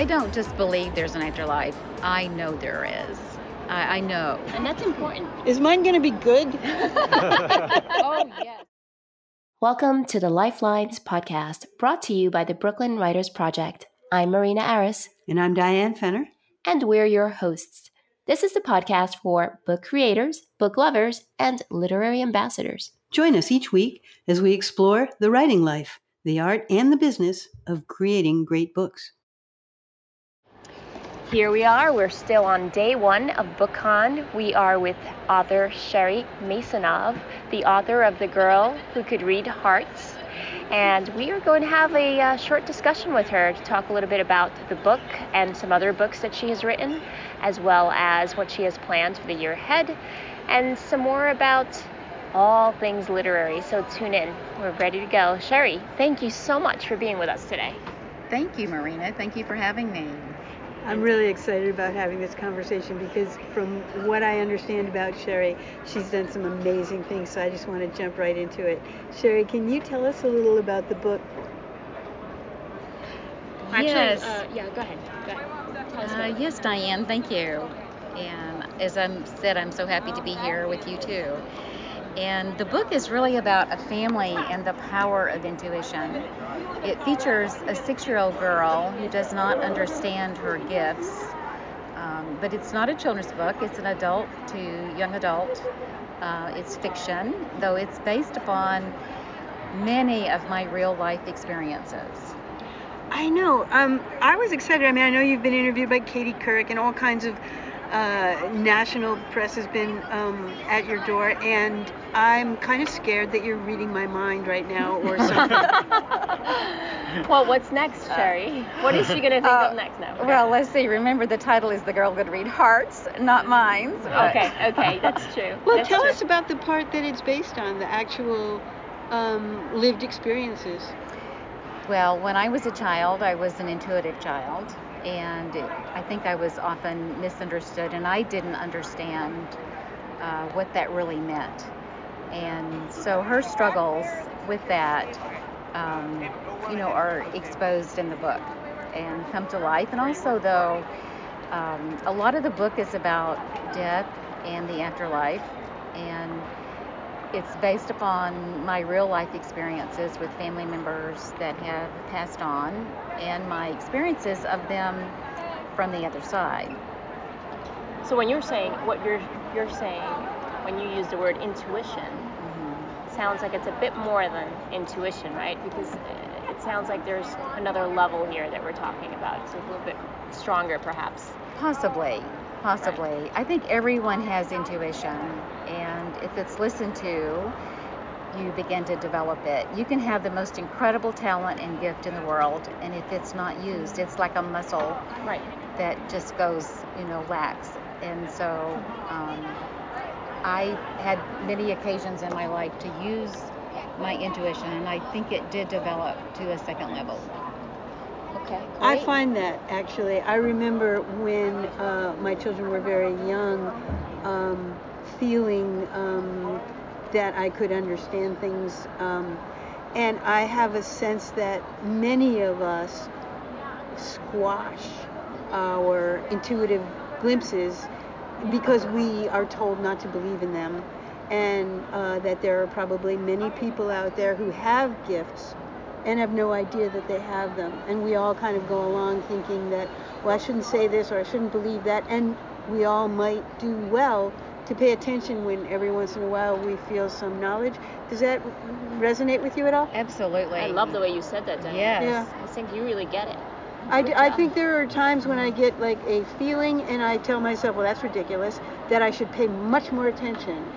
I don't just believe there's an afterlife. I know there is. I, I know. And that's important. Is mine going to be good? oh, yes. Welcome to the Lifelines podcast, brought to you by the Brooklyn Writers Project. I'm Marina Aris. And I'm Diane Fenner. And we're your hosts. This is the podcast for book creators, book lovers, and literary ambassadors. Join us each week as we explore the writing life, the art, and the business of creating great books. Here we are. We're still on day one of BookCon. We are with author Sherry Maysonave, the author of The Girl Who Could Read Hearts. And we are going to have a uh, short discussion with her to talk a little bit about the book and some other books that she has written, as well as what she has planned for the year ahead, and some more about all things literary. So tune in. We're ready to go. Sherry, thank you so much for being with us today. Thank you, Marina. Thank you for having me. I'm really excited about having this conversation because, from what I understand about Sherry, she's done some amazing things. So I just want to jump right into it. Sherry, can you tell us a little about the book? Actually, yes. Uh, yeah, go ahead. Go ahead. Uh, yes, Diane, thank you. And as I said, I'm so happy to be here with you too. And the book is really about a family and the power of intuition. It features a six year old girl who does not understand her gifts. Um, but it's not a children's book, it's an adult to young adult. Uh, it's fiction, though it's based upon many of my real life experiences. I know. Um, I was excited. I mean, I know you've been interviewed by Katie Couric and all kinds of uh, national press has been um, at your door, and I'm kind of scared that you're reading my mind right now or something. well, what's next, Sherry? What is she going to think Uh, of next now? Well, let's see. Remember, the title is The Girl Could Read Hearts, not mine. okay, okay, that's true. well, That's tell true. us about the part that it's based on, the actual um, lived experiences. Well, when I was a child, I was an intuitive child, and I think I was often misunderstood, and I didn't understand uh, what that really meant. And so her struggles with that, um, you know, are exposed in the book and come to life. And also, though, um, a lot of the book is about death and the afterlife, and it's based upon my real life experiences with family members that have passed on and my experiences of them from the other side. So when you're saying what you're you're saying when you use the word intuition, Mm-hmm. sounds like it's a bit more than intuition, right? Because it sounds like there's another level here that we're talking about. It's a little bit stronger, perhaps. Possibly, possibly. I think everyone has intuition, and if it's listened to, you begin to develop it. You can have the most incredible talent and gift in the world, and if it's not used, it's like a muscle Right. that just goes, you know, lax. And so um, I had many occasions in my life to use my intuition, and I think it did develop to a second level. Okay. I find that actually. I remember when uh, my children were very young, um, feeling um, that I could understand things. Um, and I have a sense that many of us squash our intuitive glimpses because we are told not to believe in them. And uh, that there are probably many people out there who have gifts and have no idea that they have them. And we all kind of go along thinking that, well, I shouldn't say this or I shouldn't believe that. And we all might do well to pay attention when every once in a while we feel some knowledge. Does that resonate with you at all? Absolutely. I love the way you said that, Diane. Yes. Yeah. I think you really get it. I, Good d- I job. think there are times when I get like a feeling and I tell myself, well, that's ridiculous, that I should pay much more attention.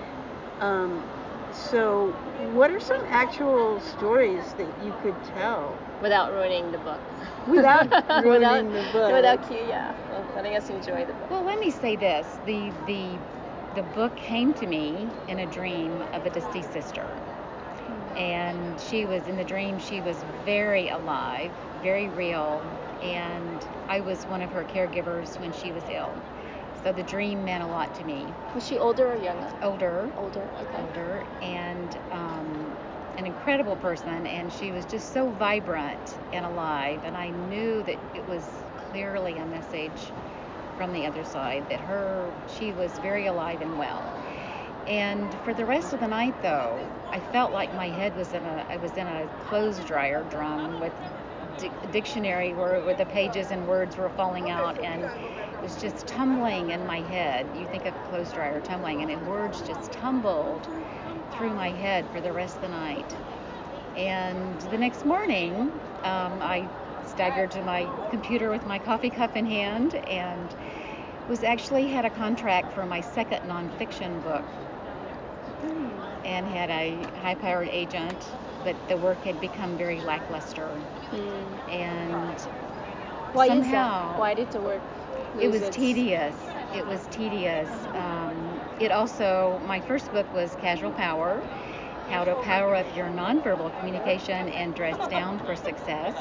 Um, so, what are some actual stories that you could tell Without ruining the book. without ruining without, the book? Without cue, yeah. Well, letting us enjoy the book. Well, let me say this: the the the book came to me in a dream of a deceased sister, and she was in the dream. She was very alive, very real, and I was one of her caregivers when she was ill. So the dream meant a lot to me. Was she older or younger? Older, Older. Okay. older, and um, an incredible person, and she was just so vibrant and alive. And I knew that it was clearly a message from the other side that her she was very alive and well. And for the rest of the night, though, I felt like my head was in a I was in a clothes dryer drum with di- dictionary where, where the pages and words were falling out and it was just tumbling in my head. You think of clothes dryer tumbling, and then words just tumbled through my head for the rest of the night. And the next morning, um, I staggered to my computer with my coffee cup in hand and was actually had a contract for my second nonfiction book and had a high powered agent, but the work had become very lackluster. And Why somehow? Why did the work? it was its- tedious. It was tedious. Um, it also, my first book was Casual Power How to Power Up Your Nonverbal Communication and Dress Down for Success.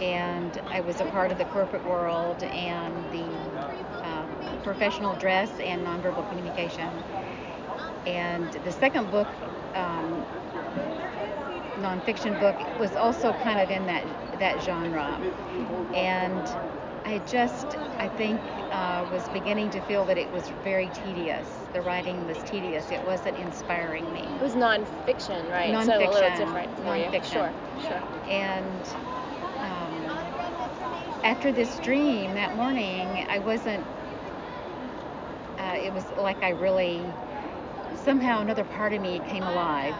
And I was a part of the corporate world and the professional dress and nonverbal communication. And the second book, um, nonfiction book, was also kind of in that that genre. And I just, I think, uh, was beginning to feel that it was very tedious. The writing was tedious. It wasn't inspiring me. It was non-fiction, right? So a little different. Nonfiction. Sure, sure. And um, after this dream that morning, I wasn't. Uh, it was like I really somehow another part of me came alive,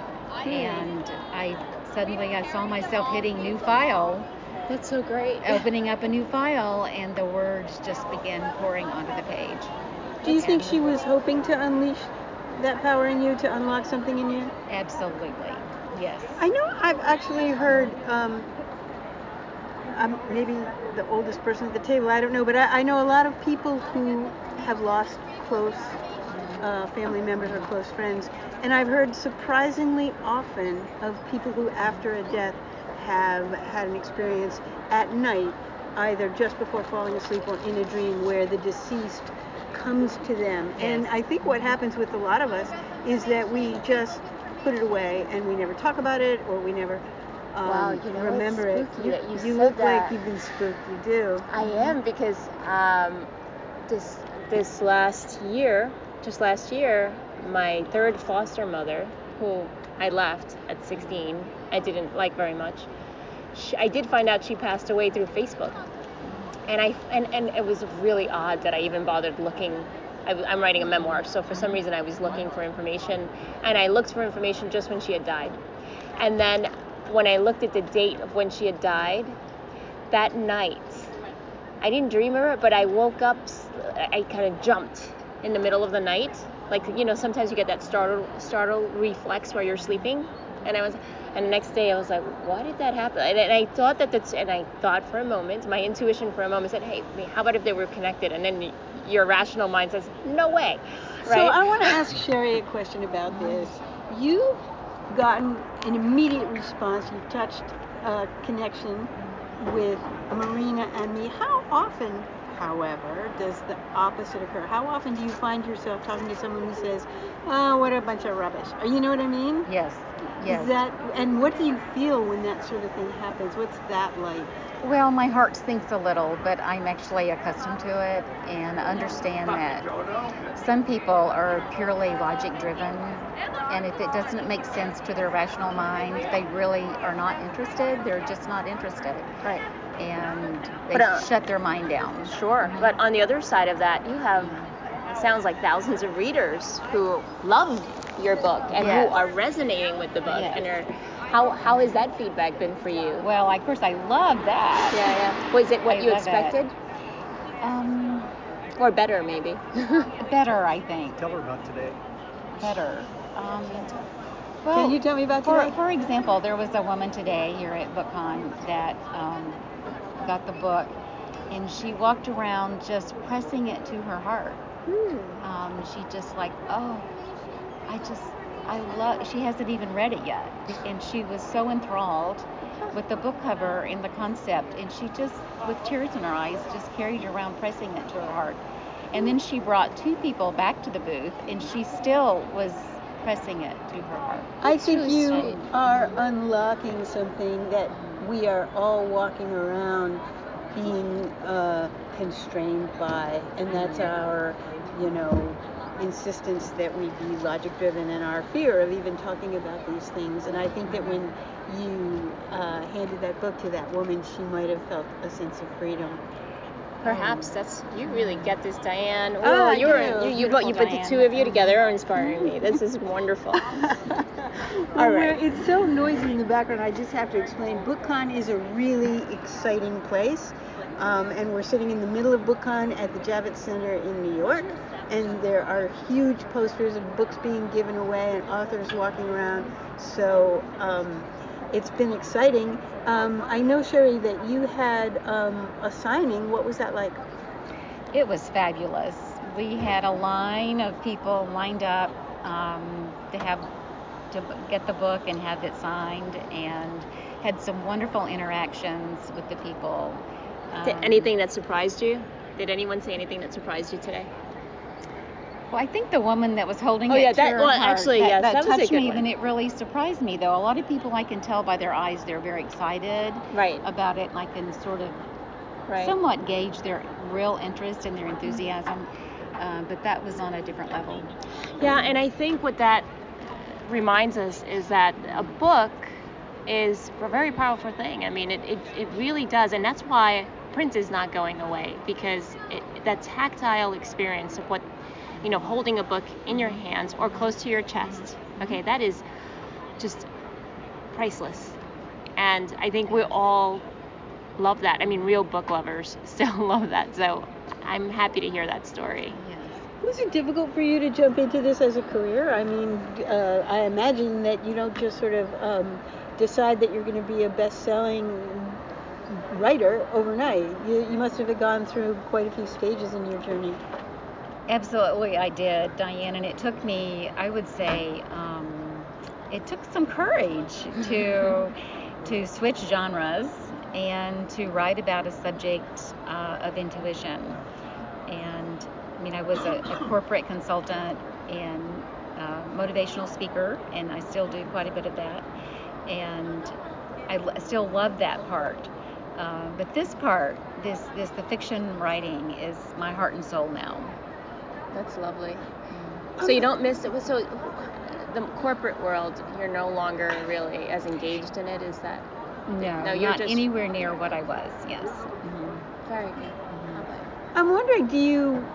and I suddenly I saw myself hitting new file, That's so great. opening up a new file, and the words just began pouring onto the page. Do you think she was hoping to unleash that power in you to unlock something in you? Absolutely, yes. I know I've actually heard, um, I'm maybe the oldest person at the table, I don't know, but I, I know a lot of people who have lost close uh, family members or close friends. And I've heard surprisingly often of people who, after a death, have had an experience at night, either just before falling asleep or in a dream, where the deceased comes to them. And I think what happens with a lot of us is that we just put it away and we never talk about it or we never um, Wow, you know, remember it. you said look that. like you've been spooked. You do. I am because um, this this last year, just last year, my third foster mother, who I left at 16, I didn't like very much. She, I did find out she passed away through Facebook, and I and, and it was really odd that I even bothered looking. I, am writing a memoir, so for some reason I was looking for information, and I looked for information just when she had died, and then when I looked at the date of when she had died, that night I didn't dream of it, but I woke up, I kind of jumped in the middle of the night. Like, you know, sometimes you get that startle, startle reflex where you're sleeping. And I was, and the next day I was like, why did that happen? And, and I thought that that's, and I thought for a moment, my intuition for a moment said, hey, how about if they were connected? And then your rational mind says, no way. Right? So I want to ask Sherry a question about this. You've gotten an immediate response. You've touched a connection with Marina and me. How often, however, does the opposite occur? How often do you find yourself talking to someone who says, "Oh, what a bunch of rubbish"? You know what I mean? Yes, yes. Is that and what do you feel when that sort of thing happens? What's that like? Well, my heart sinks a little, but I'm actually accustomed to it and understand that some people are purely logic driven, and if it doesn't make sense to their rational mind, they really are not interested. They're just not interested, right. and they But, uh, shut their mind down. Sure. But on the other side of that, you have it sounds like thousands of readers who love your book and Yes. who are resonating with the book Yes. and are how how has that feedback been for you? Well, of course, I love that. Yeah, yeah. Was it what I you expected? Um, Or better maybe? better, I think. Tell her about today. Better. Um, well, Can you tell me about For, today? for example, there was a woman today here at BookCon that um, got the book, and she walked around just pressing it to her heart. Hmm. Um, she just like, oh, I just, I love. She hasn't even read it yet, and she was so enthralled with the book cover and the concept, and she just, with tears in her eyes, just carried it around, pressing it to her heart. And then she brought two people back to the booth, and she still was pressing it to her heart. I think you sweet. are unlocking something that we are all walking around being uh, constrained by, and that's our, you know, insistence that we be logic driven and our fear of even talking about these things. And I think that when you uh, handed that book to that woman, she might have felt a sense of freedom. Perhaps that's you really get this, Diane. Oh, Oh, you were you, you, Beautiful, you put the two of you together are inspiring me. This is wonderful. All right. It's so noisy in the background. I just have to explain. BookCon is a really exciting place, um, and we're sitting in the middle of BookCon at the Javits Center in New York. And there are huge posters of books being given away and authors walking around. So um, it's been exciting. Um, I know, Sherry, that you had um, a signing. What was that like? It was fabulous. We had a line of people lined up um, to have to get the book and have it signed, and had some wonderful interactions with the people. Did Um, anything that surprised you? Did anyone say anything that surprised you today? Well, I think the woman that was holding Oh, it yeah, to that- her well, heart, actually, that, yes, that, that was a touched good me, one. and it really surprised me. Though a lot of people, I can tell by their eyes, they're very excited Right. about it, like and sort of Right. somewhat gauge their real interest and their enthusiasm. Uh, but that was on a different level. Yeah, and I think what that reminds us is that a book is a very powerful thing. I mean, it, it, it really does, and that's why print is not going away because it, that tactile experience of what, you know, holding a book in your hands or close to your chest, okay, that is just priceless. And I think we all love that. I mean, real book lovers still love that. So I'm happy to hear that story. Yes. Was it difficult for you to jump into this as a career? I mean, uh, I imagine that you don't just sort of um, decide that you're going to be a best-selling writer overnight. You, you must have gone through quite a few stages in your journey. Absolutely, I did, Diane, and it took me, I would say, um, it took some courage to to switch genres and to write about a subject uh, of intuition. And I mean, I was a, a corporate consultant and uh, motivational speaker, and I still do quite a bit of that. And I l- still love that part. Uh, but this part, this this the fiction writing, is my heart and soul now. That's lovely. So you don't miss it. So the corporate world, you're no longer really as engaged in it. Is that No, No, you're not just- anywhere near what I was. Yes. Mm-hmm. very good? How about you? I'm wondering, do you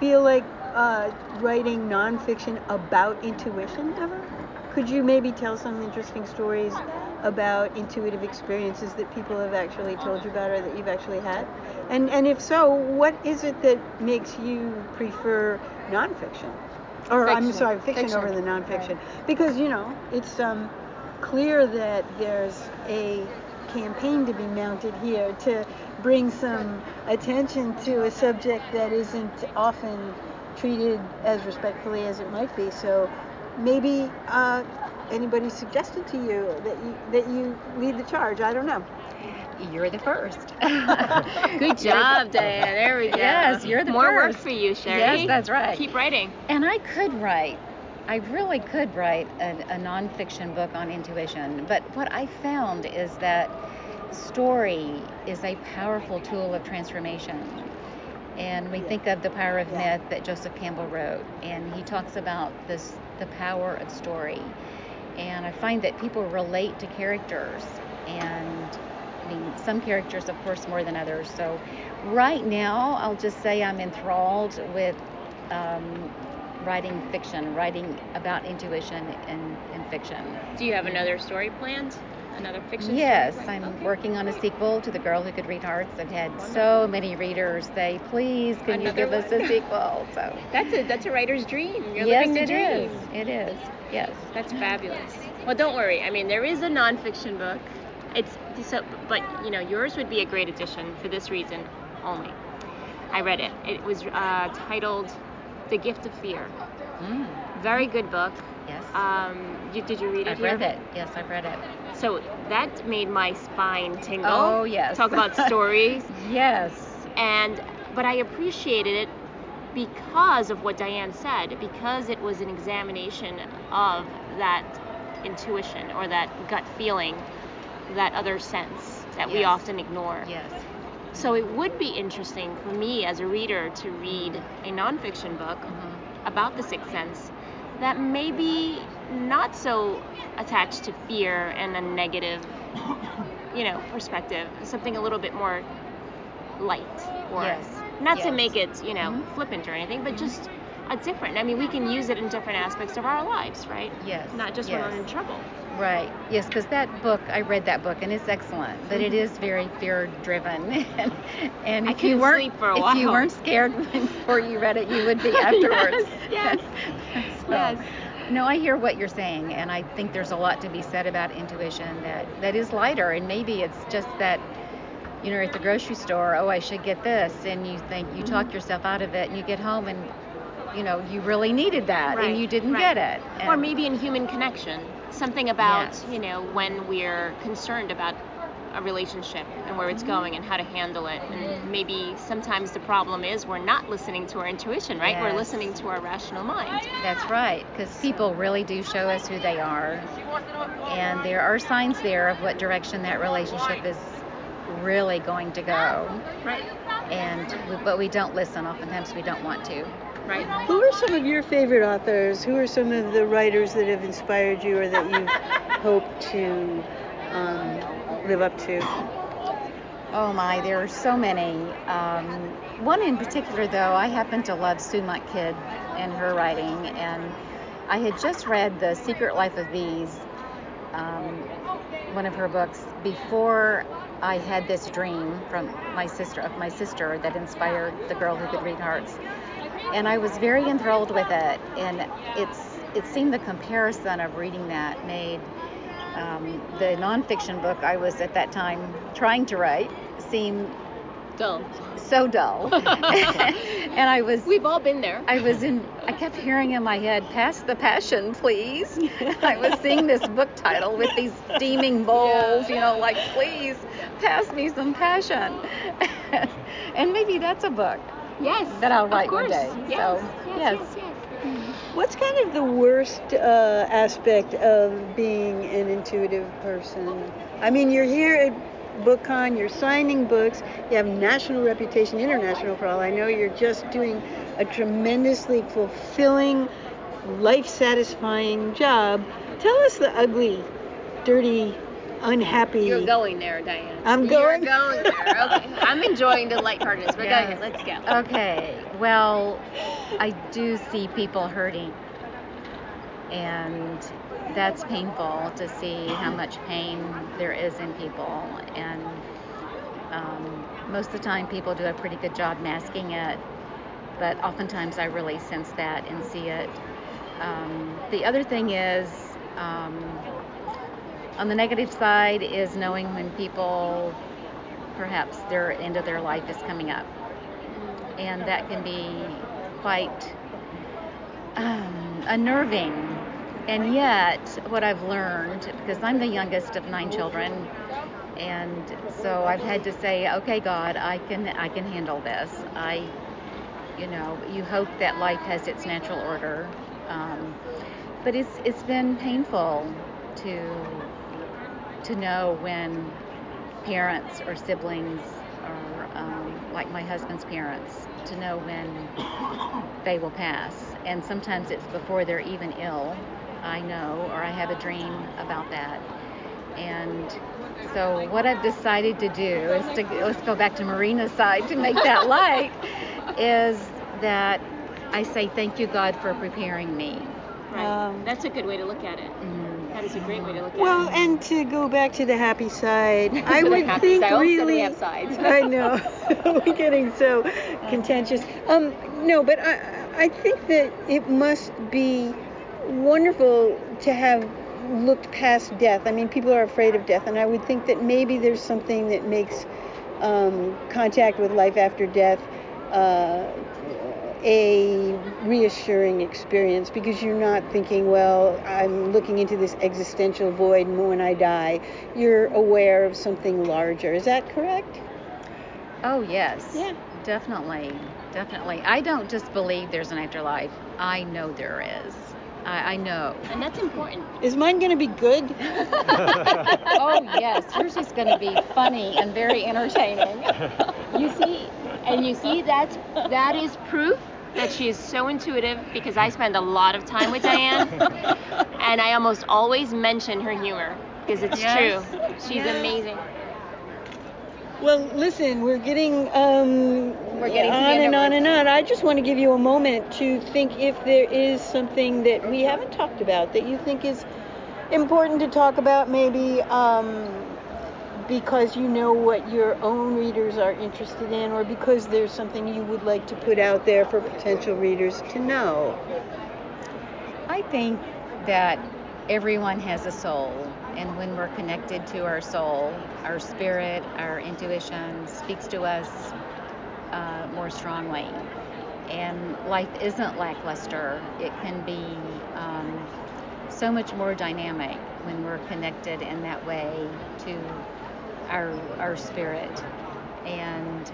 feel like uh, writing nonfiction about intuition ever? Could you maybe tell some interesting stories about intuitive experiences that people have actually told you about or that you've actually had? And and if so, what is it that makes you prefer nonfiction? Or I'm sorry, fiction, Fiction. over the nonfiction? Because you know, it's um, clear that there's a campaign to be mounted here to bring some attention to a subject that isn't often treated as respectfully as it might be. So maybe uh, anybody suggested to you that you that you lead the charge. I don't know. You're the first. Good job, Diane. There we go. Yes, you're the More work for you, Sherry. Yes, that's right. Keep writing. And I could write, I really could write a, a nonfiction book on intuition. But what I found is that story is a powerful tool of transformation. And we think of the power of Yeah. myth that Joseph Campbell wrote, and he talks about this the power of story. And I find that people relate to characters, and I mean, some characters, of course, more than others. So, right now, I'll just say I'm enthralled with um, writing fiction, writing about intuition in, in fiction. Do you have another story planned? Another fiction? Yes, story I'm? Okay. working on a sequel to The Girl Who Could Read Hearts. I've had so many readers say, please, can you Another give us a sequel? So, That's a that's a writer's dream. You're yes, living the it dream. is. It is. Yes. That's fabulous. Well, don't worry. I mean, there is a nonfiction book. It's so, but you know, yours would be a great addition for this reason only. I read it. It was uh, titled "The Gift of Fear." Mm, Very good book. yes. Um, you, did you read it? I've here? read it. Yes, I've read it. So that made my spine tingle. Oh, yes. Talk about stories. Yes. and but I appreciated it because of what Diane said, because it was an examination of that intuition or that gut feeling, that other sense that we often ignore. Yes. So it would be interesting for me as a reader to read a nonfiction book Mhm. about the sixth sense that may be not so attached to fear and a negative, you know, perspective. Something a little bit more light, or Yes. not to make it, you know, Mhm. flippant or anything, but just a different. I mean, we can use it in different aspects of our lives, right? Yes. Not just when we're in trouble. Right. Yes, because that book, I read that book and it's excellent, but it Mhm. is very fear driven. and, and if you weren't sleep for a if you weren't scared before you read it, you would be afterwards. yes, So, yes. No, I hear what you're saying, and I think there's a lot to be said about intuition that that is lighter, and maybe it's just that. You know, at the grocery store, oh, I should get this, and you think you Mm-hmm. talk yourself out of it, and you get home, and you know you really needed that, Right, and you didn't right. get it. or maybe in human connection something about Yes. you know when we're concerned about a relationship and where it's going and how to handle it and maybe sometimes the problem is we're not listening to our intuition right we're listening to our rational mind That's right, because people really do show us who they are. And there are signs there of what direction that relationship is really going to go. right And we, but we don't listen. Oftentimes we don't want to. right Who are some of your favorite authors? Who are some of the writers that have inspired you or that you've hoped to um, live up to? Oh my, there are so many. Um, one in particular, though, I happen to love Sue Monk Kidd and her writing, and I had just read The Secret Life of Bees, um, one of her books, before I had this dream from my sister of my sister that inspired the girl who could read hearts, and I was very enthralled with it, and it's it seemed the comparison of reading that made um, the nonfiction book I was at that time trying to write seemed dull so dull. and I was we've all been there I was in I kept hearing in my head, pass the passion, please. I was seeing this book title with these steaming bowls, you know, like please pass me some passion. and maybe that's a book yes that I'll write one day. yes, So, yes, yes. yes, yes. What's kind of the worst uh, aspect of being an intuitive person? I mean, you're here at BookCon, you're signing books, you have national reputation, international for all I know. You're just doing a tremendously fulfilling, life satisfying job. Tell us the ugly, dirty, unhappy. You're going there, Diane. I'm going. You're going- going there. Okay. I'm enjoying the lightheartedness, but Yes. go ahead. Let's go. Okay. Well, I do see people hurting. And that's painful to see how much pain there is in people. And um, most of the time, people do a pretty good job masking it. But oftentimes, I really sense that and see it. Um, the other thing is, um, on the negative side, is knowing when people perhaps their end of their life is coming up. And that can be quite um, unnerving. And yet, what I've learned, because I'm the youngest of nine children, and so I've had to say, okay, God, I can, I can handle this. I, you know, you hope that life has its natural order, um, but it's, it's been painful to, to know when parents or siblings or um, like my husband's parents to know when they will pass and sometimes it's before they're even ill i know or i have a dream about that and so what i've decided to do is to let's go back to marina's side to make that light is that i say thank you god for preparing me Right. Um, That's a good way to look at it. Mhm. That is a great way to look at Well, it. and to go back to the happy side, I would happy think side. All of a sudden we really. have sides. I know. We're getting so contentious. Um, no, but I, I think that it must be wonderful to have looked past death. I mean, people are afraid of death, and I would think that maybe there's something that makes um, contact with life after death uh, a reassuring experience because you're not thinking, well, I'm looking into this existential void, and when I die, you're aware of something larger. Is that correct? oh yes Yeah. definitely definitely i don't just believe there's an afterlife i know there is i, I know and that's important. Is mine going to be good? oh yes yours is going to be funny and very entertaining You see, and you see that's that is proof that she is so intuitive because I spend a lot of time with Diane, and I almost always mention her humor because it's Yes. true. She's Yes. amazing. Well, listen, we're getting um, We're getting on and on and on. I just want to give you a moment to think if there is something that we haven't talked about that you think is important to talk about, maybe um, because you know what your own readers are interested in, or because there's something you would like to put out there for potential readers to know. I think that everyone has a soul, and when we're connected to our soul, our spirit, our intuition speaks to us uh, more strongly. And life isn't lackluster, it can be um, so much more dynamic when we're connected in that way to our, our spirit. And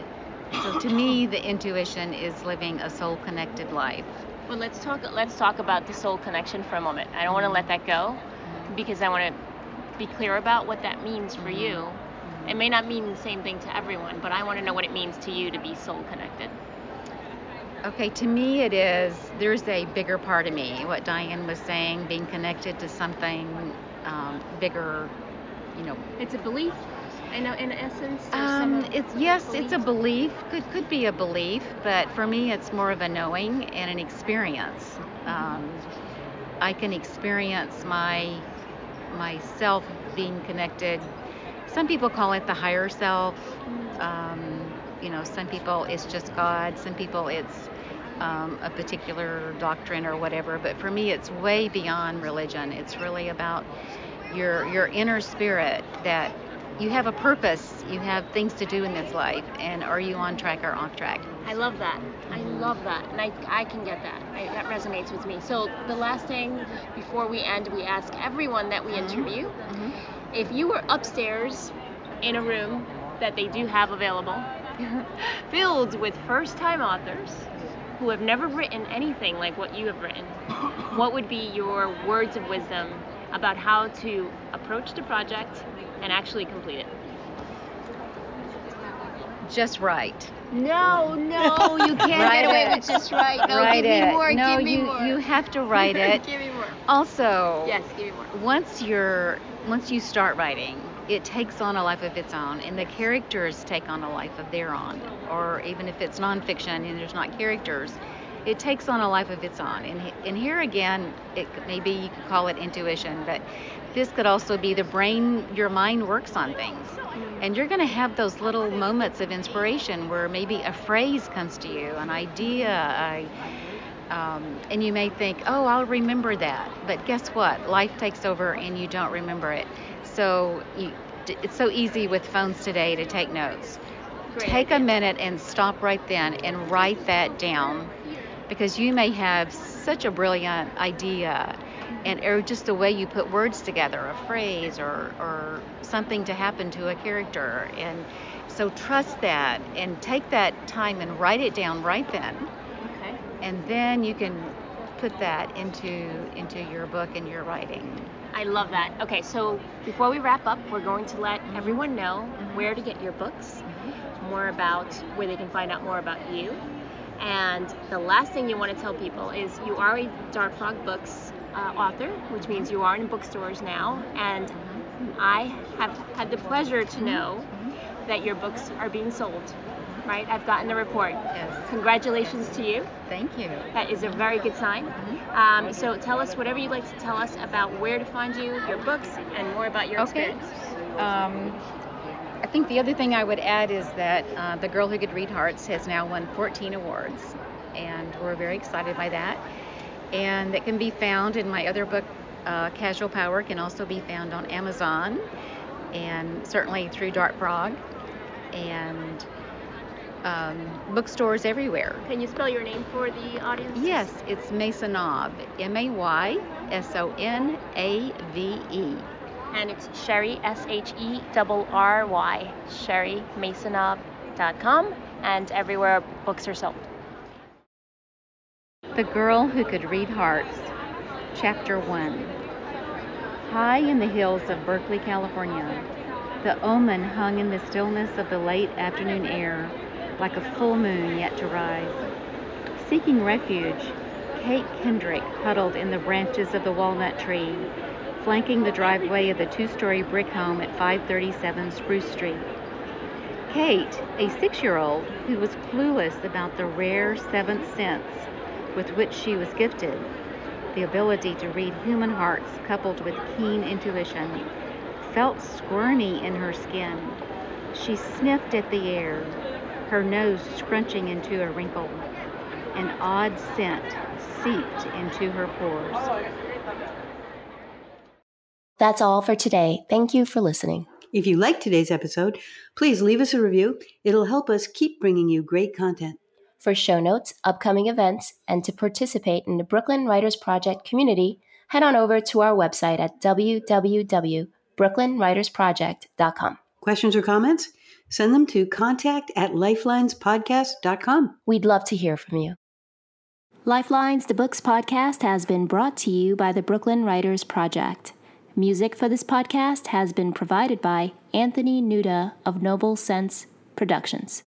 so to me, the intuition is living a soul connected life. Well, let's talk. Let's talk about the soul connection for a moment. I don't want to let that go mm-hmm. because I want to be clear about what that means for mm-hmm. you. Mm-hmm. It may not mean the same thing to everyone, but I want to know what it means to you to be soul connected. Okay, to me it is, there's a bigger part of me, what Diane was saying, being connected to something um, bigger, you know. It's a belief. I know, in essence. Um, it's yes, it's a belief. belief. Could could be a belief, but for me, it's more of a knowing and an experience. Um, I can experience my myself being connected. Some people call it the higher self. Um, you know, some people it's just God. Some people it's um, a particular doctrine or whatever. But for me, it's way beyond religion. It's really about your your inner spirit that you have a purpose. You have things to do in this life, and are you on track or off track? I love that. I love that, and I, I can get that. I, that resonates with me. So the last thing before we end, we ask everyone that we mm-hmm. interview mm-hmm. if you were upstairs in a room that they do have available, filled with first-time authors who have never written anything like what you have written, what would be your words of wisdom about how to approach the project and actually complete it? Just right. No, no, you can't Write get away it. with just right. No, write give it. me more. no, give me you more. you have to write it. give me more. Also, Yes, give me more. once you're once you start writing, it takes on a life of its own, and the characters take on a life of their own. Or even if it's nonfiction and there's not characters, it takes on a life of its own. And and here again, it maybe you could call it intuition, but this could also be the brain. Your mind works on things, and you're going to have those little moments of inspiration where maybe a phrase comes to you, an idea, a um, and you may think, oh, I'll remember that. But guess what? Life takes over and you don't remember it. So you, it's so easy with phones today to take notes. Great take a minute and stop right then and write that down because you may have such a brilliant idea and or just the way you put words together, a phrase or, or something to happen to a character. And so trust that and take that time and write it down right then Okay. and then you can put that into into your book and your writing. I love that. Okay, so before we wrap up, we're going to let mm-hmm. everyone know mm-hmm. where to get your books, mm-hmm. more about where they can find out more about you. And the last thing you want to tell people is you are a Dark Frog Books uh, author, which means you are in bookstores now. And I have had the pleasure to know that your books are being sold, right? I've gotten the report. Yes. Congratulations to you. Thank you. That is a very good sign. Um, so tell us whatever you'd like to tell us about where to find you, your books, and more about your Okay. experience. Um, I think the other thing I would add is that uh, The Girl Who Could Read Hearts has now won 14 awards, and we're very excited by that. And that can be found in my other book, uh, Casual Power, can also be found on Amazon, and certainly through Dark Frog, and um, bookstores everywhere. Can you spell your name for the audience? Yes, it's Maysonave, M A Y S O N A V E. And it's Sherry, S H E double R Y, sherrymaysonave.com, and everywhere books are sold. The Girl Who Could Read Hearts, Chapter 1. High in the hills of Berkeley, California, the omen hung in the stillness of the late afternoon air like a full moon yet to rise. Seeking refuge, Kate Kendrick huddled in the branches of the walnut tree, flanking the driveway of the two story brick home at 537 Spruce Street. Kate, a six year old who was clueless about the rare seventh sense with which she was gifted, the ability to read human hearts coupled with keen intuition, felt squirmy in her skin. She sniffed at the air, her nose scrunching into a wrinkle. An odd scent seeped into her pores. That's all for today. Thank you for listening. If you liked today's episode, please leave us a review. It'll help us keep bringing you great content. For show notes, upcoming events, and to participate in the Brooklyn Writers Project community, head on over to our website at www.brooklynwritersproject.com. Questions or comments? Send them to contact at lifelinespodcast.com. We'd love to hear from you. Lifelines, the Books podcast, has been brought to you by the Brooklyn Writers Project. Music for this podcast has been provided by Anthony Nuda of Noble Sense Productions.